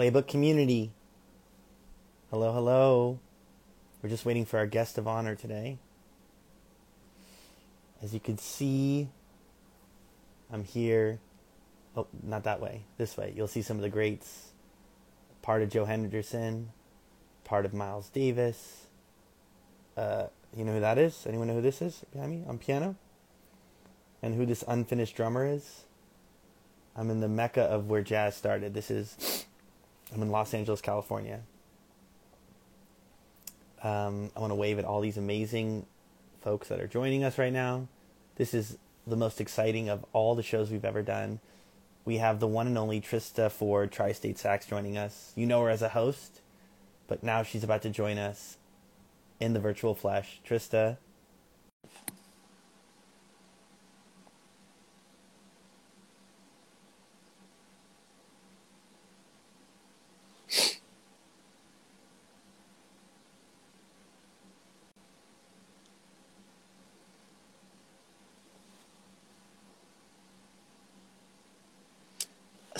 Playbook community. Hello, hello. We're just waiting for our guest of honor today. As you can see, I'm here. Oh, not that way. This way. You'll see some of the greats. Part of Joe Henderson, part of Miles Davis. Uh, you know who that is? Anyone know who this is behind me on piano? And who this unfinished drummer is? I'm in the mecca of where jazz started. This is, I'm in Los Angeles, California. Um, I want to wave at all these amazing folks that are joining us right now. This is the most exciting of all the shows we've ever done. We have the one and only Trista Ford, Tri State Sax, joining us. You know her as a host, but now she's about to join us in the virtual flesh. Trista,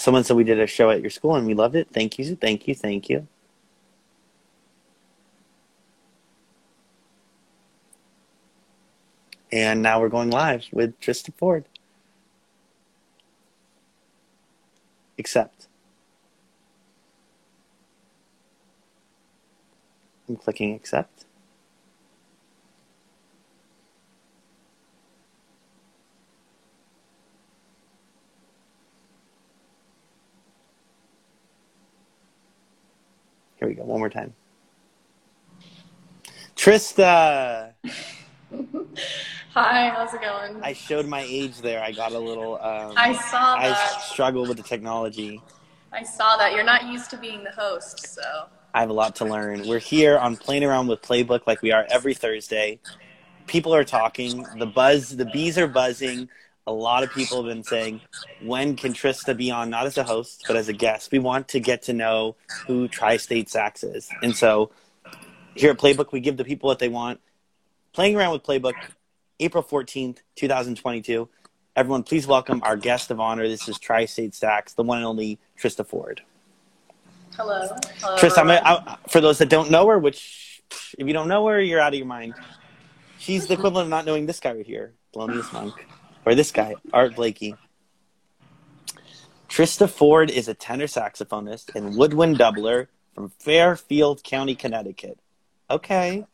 someone said we did a show at your school and we loved it. Thank you, thank you, thank you. And now we're going live with Trista Ford. Accept. I'm clicking accept. We go, one more time. Trista! Hi, how's it going? I showed my age there. I got a little. Um, I saw I that. struggle with the technology. I saw that. You're not used to being the host, so. I have a lot to learn. We're here on Playing Around with Playbook like we are every Thursday. People are talking. The buzz, the bees are buzzing. A lot of people have been saying, when can Trista be on, not as a host, but as a guest? We want to get to know who Tri State Sax is. And so here at Playbook, we give the people what they want. Playing Around with Playbook, April 14th, 2022. Everyone, please welcome our guest of honor. This is Tri State Sax, the one and only Trista Ford. Hello. Hello Trista, I'm, everyone. I, for those that don't know her, which if you don't know her, you're out of your mind. She's the equivalent of not knowing this guy right here, Thelonious Monk, or this guy, Art Blakey. Trista Ford is a tenor saxophonist and woodwind doubler from Fairfield County, Connecticut. Okay.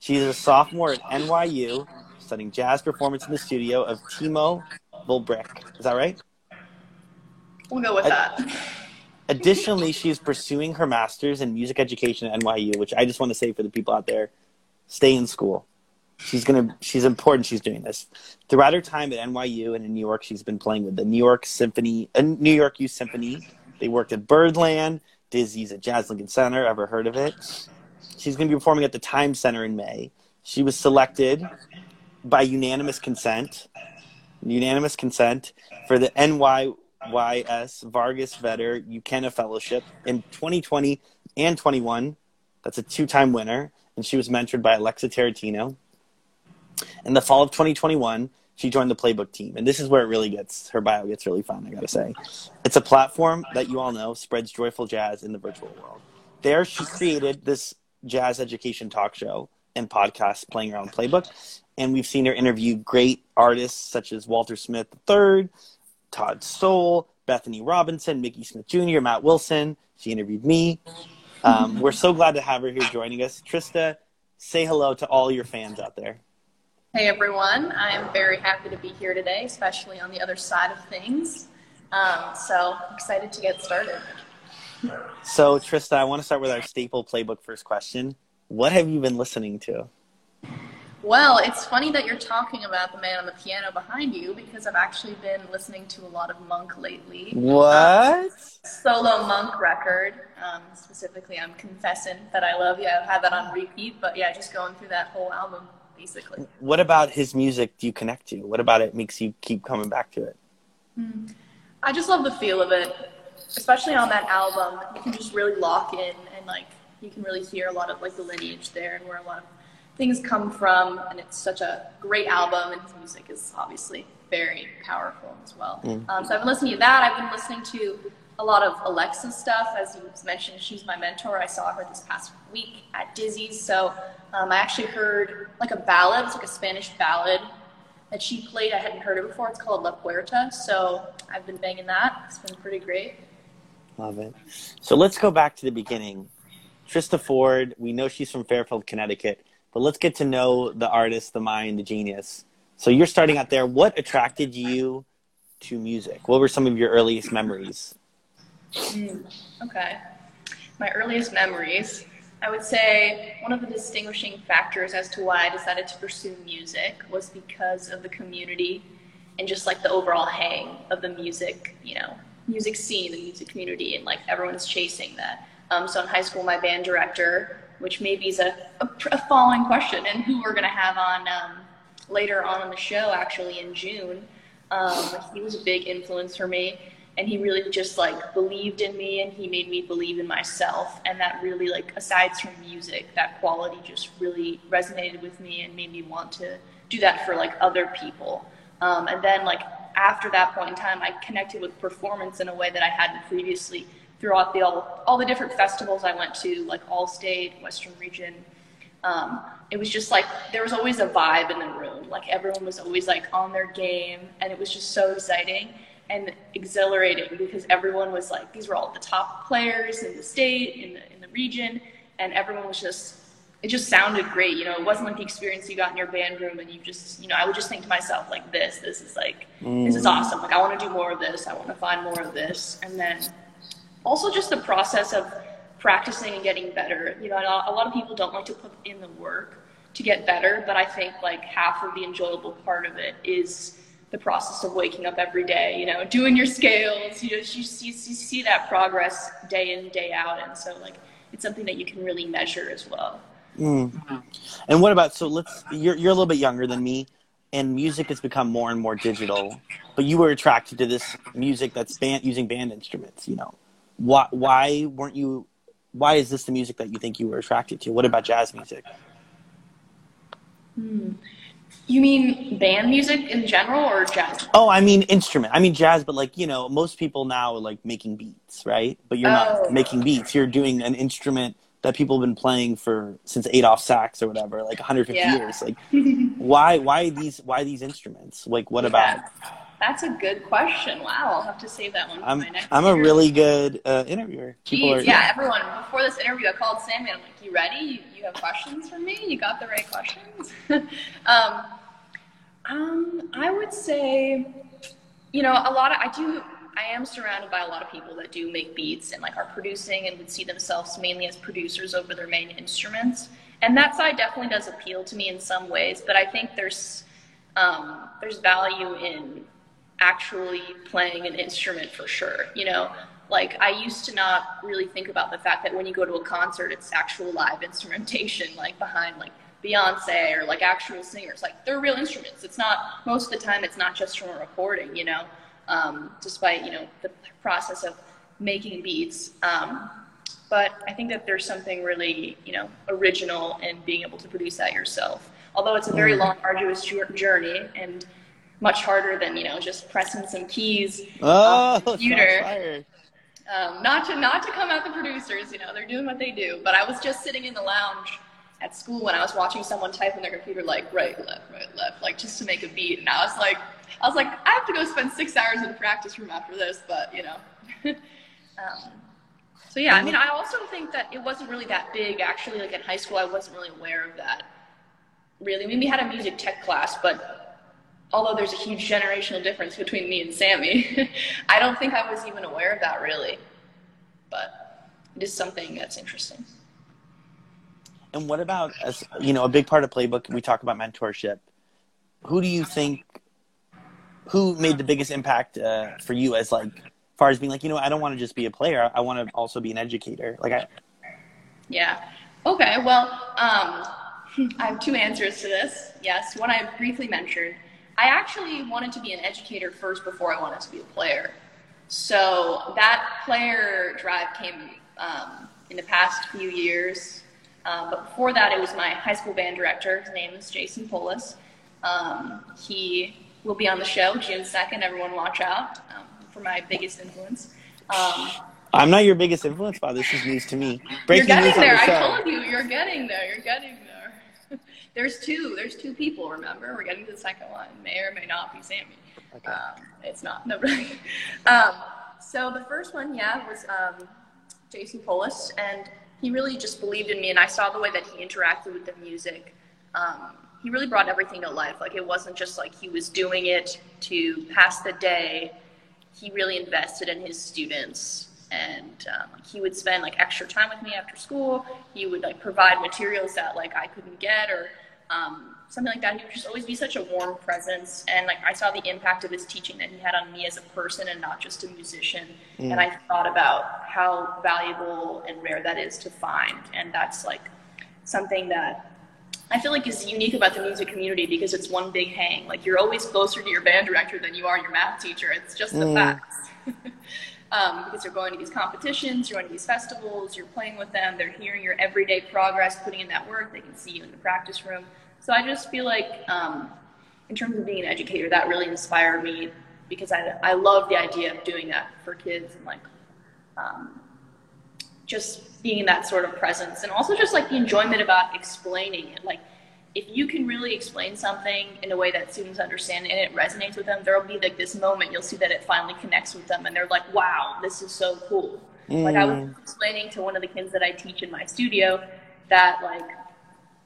She's a sophomore at NYU, studying jazz performance in the studio of Timo Volbrick. Is that right? We'll go with I- that. Additionally, she's pursuing her master's in music education at NYU, which I just want to say for the people out there, stay in school. She's gonna she's important she's doing this. Throughout her time at NYU and in New York, she's been playing with the New York Symphony uh, New York Youth Symphony. They worked at Birdland, Dizzy's at Jazz Lincoln Center, ever heard of it? She's gonna be performing at the Time Center in May. She was selected by unanimous consent, unanimous consent for the NYYS Vargas Vetter Ukena Fellowship in 2020 and 21. That's a two-time winner, and she was mentored by Alexa Tarantino. In the fall of 2021, she joined the Playbook team, and this is where it really gets her bio gets really fun. I gotta say, it's a platform that you all know spreads joyful jazz in the virtual world. There, she created this jazz education talk show and podcast, playing around Playbook, and we've seen her interview great artists such as Walter Smith III, Todd Soul, Bethany Robinson, Mickey Smith Jr., Matt Wilson. She interviewed me. Um, we're so glad to have her here joining us. Trista, say hello to all your fans out there. Hey everyone, I'm very happy to be here today, especially on the other side of things. Um, so excited to get started. So, Trista, I want to start with our staple playbook first question. What have you been listening to? Well, it's funny that you're talking about the man on the piano behind you because I've actually been listening to a lot of Monk lately. What? Solo Monk record. Um, specifically, I'm confessing that I love you. I've had that on repeat, but yeah, just going through that whole album basically. What about his music do you connect to? What about it makes you keep coming back to it? I just love the feel of it, especially on that album. You can just really lock in and like you can really hear a lot of like the lineage there and where a lot of things come from. And it's such a great album, and his music is obviously very powerful as well. Um, so I've been listening to that. I've been listening to a lot of Alexa stuff. As you mentioned, she's my mentor. I saw her this past week at Dizzy's. So um, I actually heard like a ballad, it's like a Spanish ballad that she played. I hadn't heard it before. It's called La Puerta. So I've been banging that. It's been pretty great. Love it. So let's go back to the beginning. Trista Ford, we know she's from Fairfield, Connecticut, but let's get to know the artist, the mind, the genius. So you're starting out there. What attracted you to music? What were some of your earliest memories? Mm, okay. My earliest memories. I would say one of the distinguishing factors as to why I decided to pursue music was because of the community and just like the overall hang of the music, you know, music scene, the music community, and like everyone's chasing that. Um, so in high school, my band director, which maybe is a, a, a following question, and who we're going to have on um, later on in the show, actually in June, um, he was a big influence for me and he really just like believed in me and he made me believe in myself and that really like aside from music that quality just really resonated with me and made me want to do that for like other people. Um, and then like after that point in time i connected with performance in a way that i hadn't previously throughout the all, all the different festivals i went to like all state western region. Um, it was just like there was always a vibe in the room. Like everyone was always like on their game and it was just so exciting and exhilarating because everyone was like these were all the top players in the state in the in the region and everyone was just it just sounded great you know? It wasn't like the experience you got in your band room and you just you know i would just think to myself like this this is like mm. this is awesome. Like i want to do more of this. I want to find more of this. And then also just the process of practicing and getting better. You know a lot of people don't like to put in the work to get better but i think like half of the enjoyable part of it is the process of waking up every day, you know, doing your scales, you know, you, you, you see that progress day in, day out. And so like, it's something that you can really measure as well. Mm. And what about, so let's, you're, you're a little bit younger than me and music has become more and more digital, but you were attracted to this music that's band, using band instruments, you know, why, why weren't you, why is this the music that you think you were attracted to? What about jazz music? Hmm. You mean band music in general or jazz? Oh, I mean instrument. I mean jazz, but like, you know, most people now are like making beats, right? But you're oh. not making beats. You're doing an instrument that people have been playing for since Adolph Sax or whatever, like 150 yeah. years. Like why why these why these instruments? Like what yeah. about that's a good question. Wow, I'll have to save that one for I'm, my next. I'm a really good uh, interviewer. Jeez, are, yeah, everyone. Before this interview, I called Sammy. And I'm like, "You ready? You, you have questions for me? You got the right questions?" um, um, I would say, you know, a lot of I do. I am surrounded by a lot of people that do make beats and like are producing and would see themselves mainly as producers over their main instruments. And that side definitely does appeal to me in some ways, but I think there's um, there's value in actually playing an instrument for sure. You know, like I used to not really think about the fact that when you go to a concert, it's actual live instrumentation, like behind like Beyonce or like actual singers. Like they're real instruments. It's not most of the time. It's not just from a recording. You know, um, despite you know the process of making beats. Um, but I think that there's something really you know original in being able to produce that yourself. Although it's a very mm. long, arduous journey and much harder than you know just pressing some keys oh, on the computer. Um, not to not to come at the producers, you know, they're doing what they do. But I was just sitting in the lounge at school when I was watching someone type on their computer like right, left, right, left, like just to make a beat, and I was like, I was like, I have to go spend six hours in the practice room after this, but you know. um, so yeah, I mean, I also think that it wasn't really that big. Actually, like in high school, I wasn't really aware of that. Really, I mean, we had a music tech class, but although there's a huge generational difference between me and Sammy, I don't think I was even aware of that really. But it is something that's interesting. And what about as you know, a big part of playbook we talk about mentorship. Who do you think who made the biggest impact uh, for you as like far as being like, you know, I don't want to just be a player. I want to also be an educator. Like I Yeah. Okay. Well, um, I have two answers to this. Yes, one I briefly mentioned I actually wanted to be an educator first before I wanted to be a player. So that player drive came um, in the past few years. Um, but before that, it was my high school band director. His name is Jason Polis. Um, he will be on the show June 2nd. Everyone watch out um, for my biggest influence. Um, I'm not your biggest influence, Bob. This is news to me. Breaking you're getting news there. the I told you, you're getting there. You're getting there. There's two. There's two people. Remember, we're getting to the second one. May or may not be Sammy. Okay. Um, it's not. No, really. Um, so the first one, yeah, was um, Jason Polis, and he really just believed in me, and I saw the way that he interacted with the music. Um, he really brought everything to life. Like it wasn't just like he was doing it to pass the day. He really invested in his students, and um, he would spend like extra time with me after school. He would like provide materials that like I couldn't get or um, something like that. He would just always be such a warm presence, and like I saw the impact of his teaching that he had on me as a person and not just a musician. And I thought about how valuable and rare that is to find, and that's like something that I feel like is unique about the music community because it's one big hang. Like you're always closer to your band director than you are your math teacher. It's just the Mm. facts. um, because you're going to these competitions, you're going to these festivals, you're playing with them, they're hearing your everyday progress, putting in that work, they can see you in the practice room. So I just feel like, um, in terms of being an educator, that really inspired me because I, I love the idea of doing that for kids and like um, just being that sort of presence and also just like the enjoyment about explaining it. Like if you can really explain something in a way that students understand and it resonates with them, there'll be like this moment you'll see that it finally connects with them and they're like, wow, this is so cool. Like I was explaining to one of the kids that I teach in my studio that like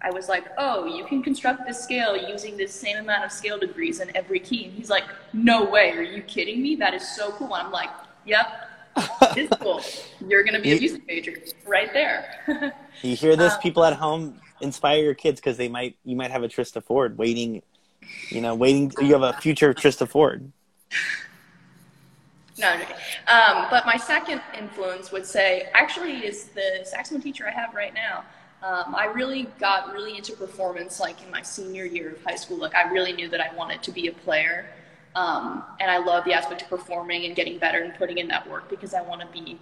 I was like, oh, you can construct this scale using this same amount of scale degrees in every key. And he's like, no way, are you kidding me? That is so cool. And I'm like, yep, it's cool. You're going to be a music major right there. You hear this, Um, people at home, inspire your kids because they might you might have a Trista Ford waiting. You know, waiting. You have a future Trista Ford. no, um, but my second influence would say actually is the saxophone teacher I have right now. Um, I really got really into performance like in my senior year of high school. Like I really knew that I wanted to be a player. Um, and I love the aspect of performing and getting better and putting in that work because I want to be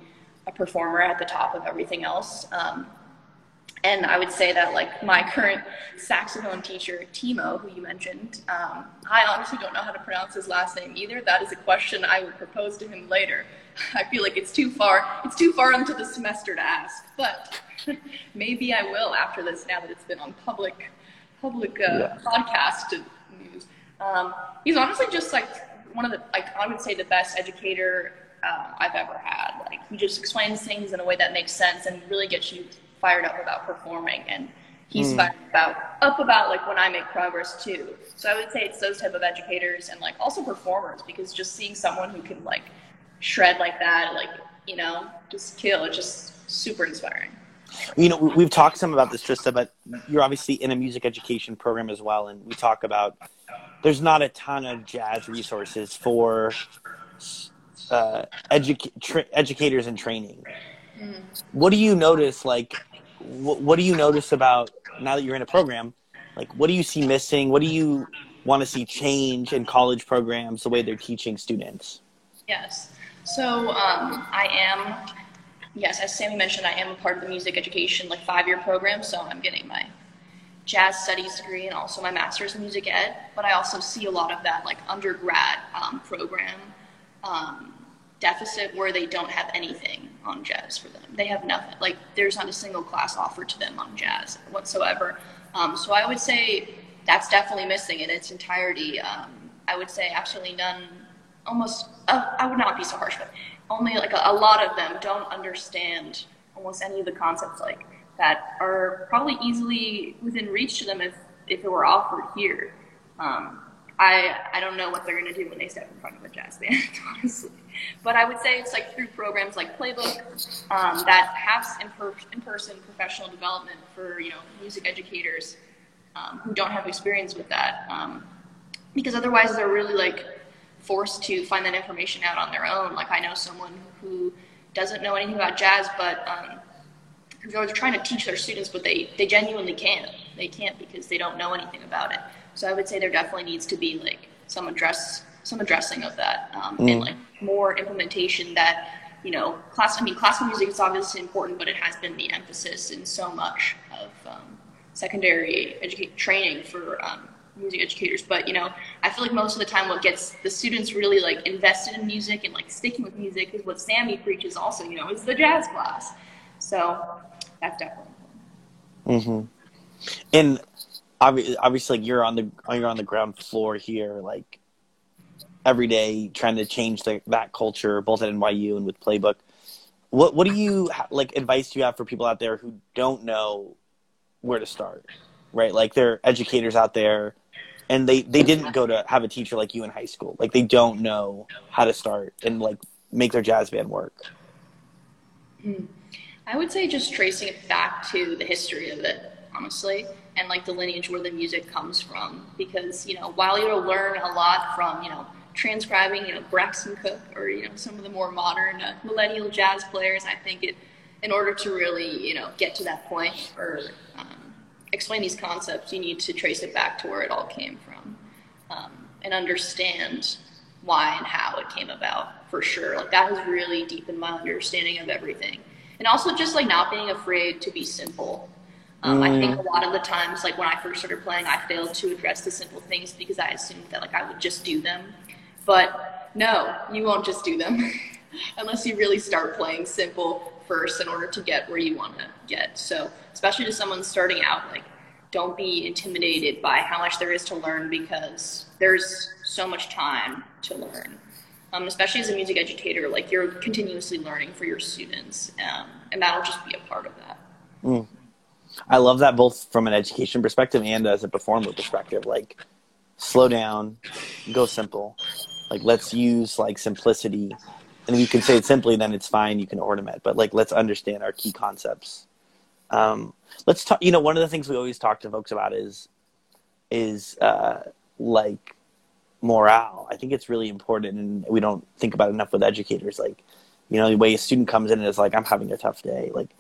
a performer at the top of everything else. Um, and I would say that like my current saxophone teacher, Timo, who you mentioned, um, I honestly don't know how to pronounce his last name either. That is a question I would propose to him later. I feel like it's too far. It's too far into the semester to ask, but maybe I will after this. Now that it's been on public, public uh, Yeah. podcast news. Um, he's honestly just like one of the like I would say the best educator uh, I've ever had. Like he just explains things in a way that makes sense and really gets you fired up about performing. And he's Mm. fired about up about like when I make progress too. So I would say it's those type of educators and like also performers because just seeing someone who can like shred like that, like you know, just kill, it's just super inspiring. You know, we- we've talked some about this, Trista, but you're obviously in a music education program as well, and we talk about there's not a ton of jazz resources for uh, tra- educators in training. What do you notice? Like, wh- what do you notice about now that you're in a program? Like, what do you see missing? What do you want to see change in college programs, the way they're teaching students? Yes. So um, I am, yes, as Sammy mentioned, I am a part of the music education like five-year program. So I'm getting my jazz studies degree and also my master's in music ed. But I also see a lot of that like undergrad um, program um, deficit where they don't have anything on jazz for them. They have nothing. Like there's not a single class offered to them on jazz whatsoever. Um, so I would say that's definitely missing in its entirety. Um, I would say absolutely none. Almost, uh, I would not be so harsh, but only like a, a lot of them don't understand almost any of the concepts like that are probably easily within reach to them if if it were offered here. Um, I I don't know what they're gonna do when they step in front of a jazz band, honestly. But I would say it's like through programs like Playbook um, that have in, per- in person professional development for you know music educators um, who don't have experience with that, um, because otherwise they're really like forced to find that information out on their own. Like I know someone who doesn't know anything about jazz, but um, they're trying to teach their students, but they, they genuinely can't. They can't because they don't know anything about it. So I would say there definitely needs to be like some address, some addressing of that, um, and like more implementation that you know, class. I mean, classical music is obviously important, but it has been the emphasis in so much of um, secondary education training for um, music educators, but you know, I feel like most of the time what gets the students really like invested in music and like sticking with music is what Sammy preaches also, you know, is the jazz class. So that's definitely important. Mm-hmm. And obviously, like you're on the you're on the ground floor here, like every day, trying to change the, that culture, both at NYU and with Playbook. What what do you like advice do you have for people out there who don't know where to start? Right, like they're educators out there, and they they didn't go to have a teacher like you in high school. Like they don't know how to start and like make their jazz band work. Hmm. I would say just tracing it back to the history of it, honestly and like the lineage where the music comes from. Because, you know, while you'll learn a lot from, you know, transcribing, you know, Braxton Cook or, you know, some of the more modern uh, millennial jazz players, I think it, in order to really, you know, get to that point or um, explain these concepts, you need to trace it back to where it all came from um, and understand why and how it came about for sure. Like that was really deep in my understanding of everything. And also just like not being afraid to be simple um, mm. I think mm. a lot of the times, like when I first started playing, I failed to address the simple things because I assumed that like I would just do them. But no, you won't just do them unless you really start playing simple first in order to get where you want to get. So, especially to someone starting out, like don't be intimidated by how much there is to learn because there's so much time to learn. Um, especially as a music educator, like you're continuously learning for your students, um, and that'll just be a part of that. Mm. I love that both from an education perspective and as a performer perspective. Like, slow down, go simple. Like, let's use like simplicity, and you can say it simply, then it's fine. You can ornament, but like, let's understand our key concepts. Um, let's talk. You know, one of the things we always talk to folks about is is uh, like morale. I think it's really important, and we don't think about enough with educators. Like, you know, the way a student comes in and is like, "I'm having a tough day." Like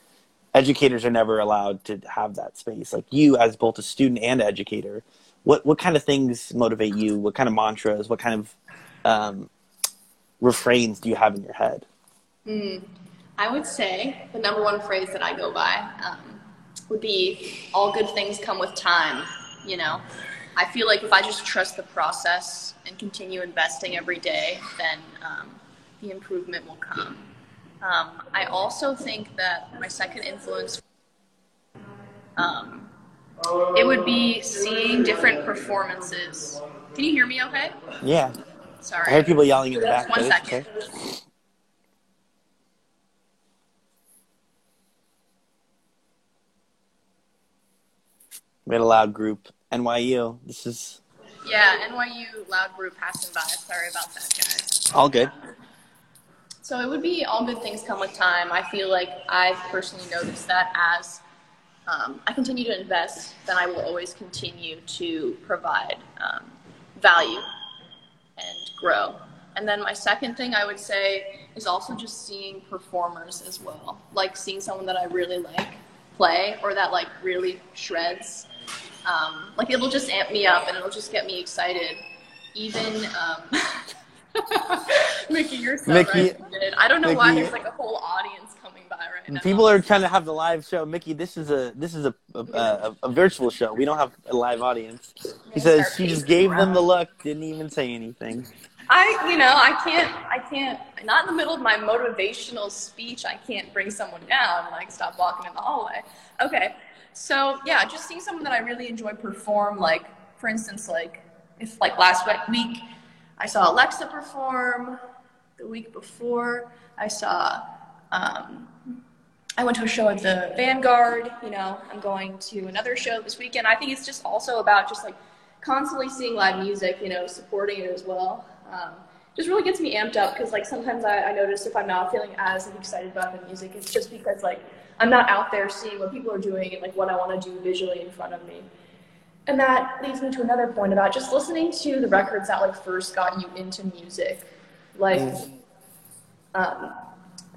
educators are never allowed to have that space. Like you, as both a student and educator, what what kind of things motivate you? What kind of mantras? What kind of um, refrains do you have in your head? Mm, I would say the number one phrase that I go by um, would be "All good things come with time." You know, I feel like if I just trust the process and continue investing every day, then um, the improvement will come. Um, I also think that my second influence, um, it would be seeing different performances. Can you hear me okay? Yeah. Sorry. I heard people yelling in the back. One second. Okay. We had a loud group. NYU. This is. Yeah, NYU loud group passing by. Sorry about that, guys. All good. So it would be all good things come with time. I feel like I've personally noticed that as um, I continue to invest, then I will always continue to provide um, value and grow. And then my second thing I would say is also just seeing performers as well, like seeing someone that I really like play or that like really shreds. Um, like it'll just amp me up and it'll just get me excited. Even um, Mickey, you're so Mickey, right. I don't know Mickey, why there's like a whole audience coming by right now. People are trying to have the live show. Mickey, this is a this is a a, a, a virtual show. We don't have a live audience. He says she just gave them the look, didn't even say anything. I, you know, I can't, I can't, not in the middle of my motivational speech, I can't bring someone down and like stop walking in the hallway. Okay. So yeah, just seeing someone that I really enjoy perform, like, for instance, like, if like last week, I saw Alexa perform the week before. I saw, um, I went to a show at the Vanguard. You know, I'm going to another show this weekend. I think it's just also about just like constantly seeing live music, you know, supporting it as well. Um, just really gets me amped up because like sometimes I, I notice if I'm not feeling as excited about the music, it's just because like I'm not out there seeing what people are doing and like what I want to do visually in front of me. And that leads me to another point about just listening to the records that like first got you into music, like um,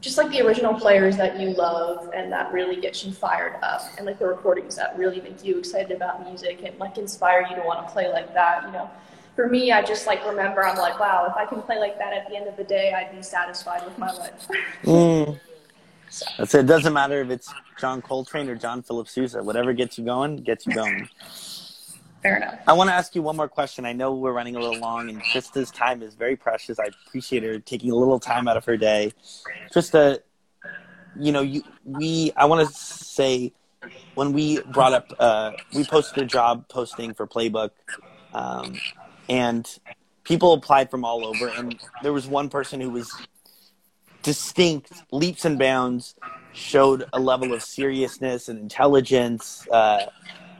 just like the original players that you love and that really get you fired up, and like the recordings that really make you excited about music and like inspire you to want to play like that. You know, for me, I just like remember I'm like, wow, if I can play like that at the end of the day, I'd be satisfied with my life. mm. so. That's it. it. Doesn't matter if it's John Coltrane or John Philip Sousa. Whatever gets you going, gets you going. Fair enough. I want to ask you one more question. I know we're running a little long, and Trista's time is very precious. I appreciate her taking a little time out of her day. Trista, you know, you we I want to say when we brought up, uh, we posted a job posting for Playbook, um, and people applied from all over, and there was one person who was distinct, leaps and bounds, showed a level of seriousness and intelligence. Uh,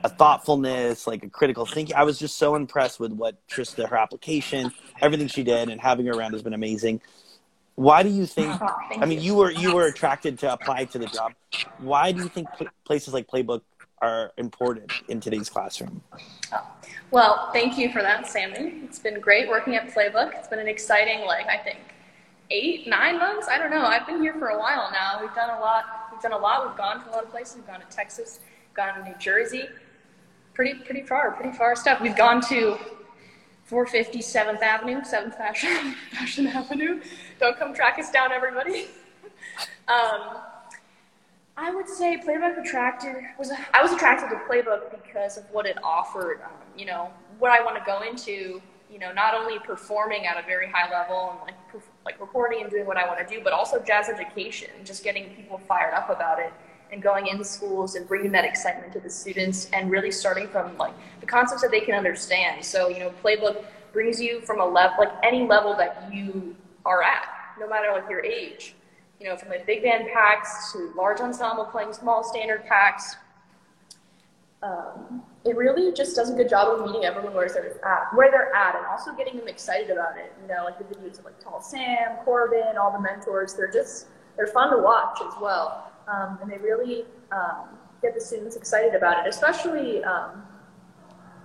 a thoughtfulness, like a critical thinking. I was just so impressed with what Trista, her application, everything she did, and having her around has been amazing. Why do you think? Oh, I mean, you were you were attracted to apply to the job. Why do you think places like Playbook are important in today's classroom? Oh, well, thank you for that, Sammy. It's been great working at Playbook. It's been an exciting, like I think, eight, nine months. I don't know. I've been here for a while now. We've done a lot. We've done a lot. We've gone to a lot of places. We've gone to Texas, gone to New Jersey pretty pretty far, pretty far stuff. We've gone to 450 7th Avenue, 7th Fashion, Fashion Avenue. Don't come track us down, everybody. um, I would say Playbook attracted was I was attracted to Playbook because of what it offered. Um, you know what I want to go into. You know, not only performing at a very high level and like like recording and doing what I want to do, but also jazz education, just getting people fired up about it and going into schools and bringing that excitement to the students and really starting from like the concepts that they can understand. So, you know, Playbook brings you from a level, like any level that you are at, no matter like your age. You know, from the big band packs to large ensemble playing small standard packs. Um, it really just does a good job of meeting everyone where they're at, where they're at, and also getting them excited about it. You know, like the videos of like Tall Sam, Corbin, all the mentors. They're just they're fun to watch as well um, and they really um, get the students excited about it, especially um,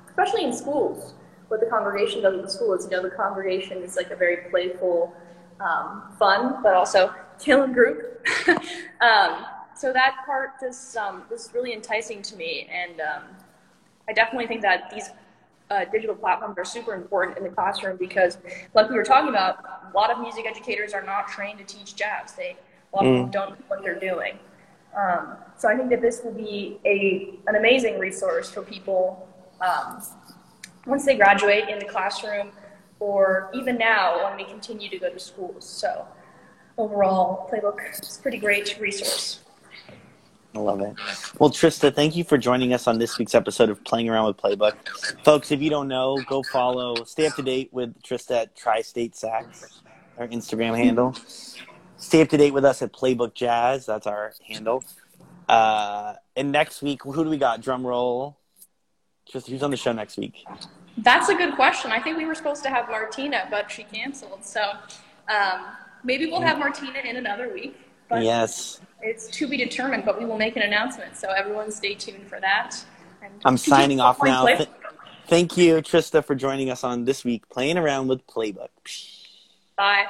especially in schools. What the congregation does in the school is, you know, the congregation is like a very playful, um, fun, but also killing group. Um, so that part is um, is really enticing to me, and I definitely think that these uh, digital platforms are super important in the classroom because, like we were talking about, a lot of music educators are not trained to teach jazz. They a lot of them mm. don't know what they're doing. Um, so I think that this will be a, an amazing resource for people um, once they graduate in the classroom or even now when we continue to go to schools. So overall, Playbook is a pretty great resource. I love it. Well, Trista, thank you for joining us on this week's episode of Playing Around with Playbook. Folks, if you don't know, go follow, stay up to date with Trista at Tri State Sax, our Instagram handle. Stay up to date with us at Playbook Jazz. That's our handle. Uh, and next week, who do we got? Drum roll. Just who's on the show next week? That's a good question. I think we were supposed to have Martina, but she canceled. So um, maybe we'll have Martina in another week. But yes. It's to be determined, but we will make an announcement. So everyone stay tuned for that. And I'm signing off now. Th- thank you, Trista, for joining us on this week, Playing Around with Playbook. Bye.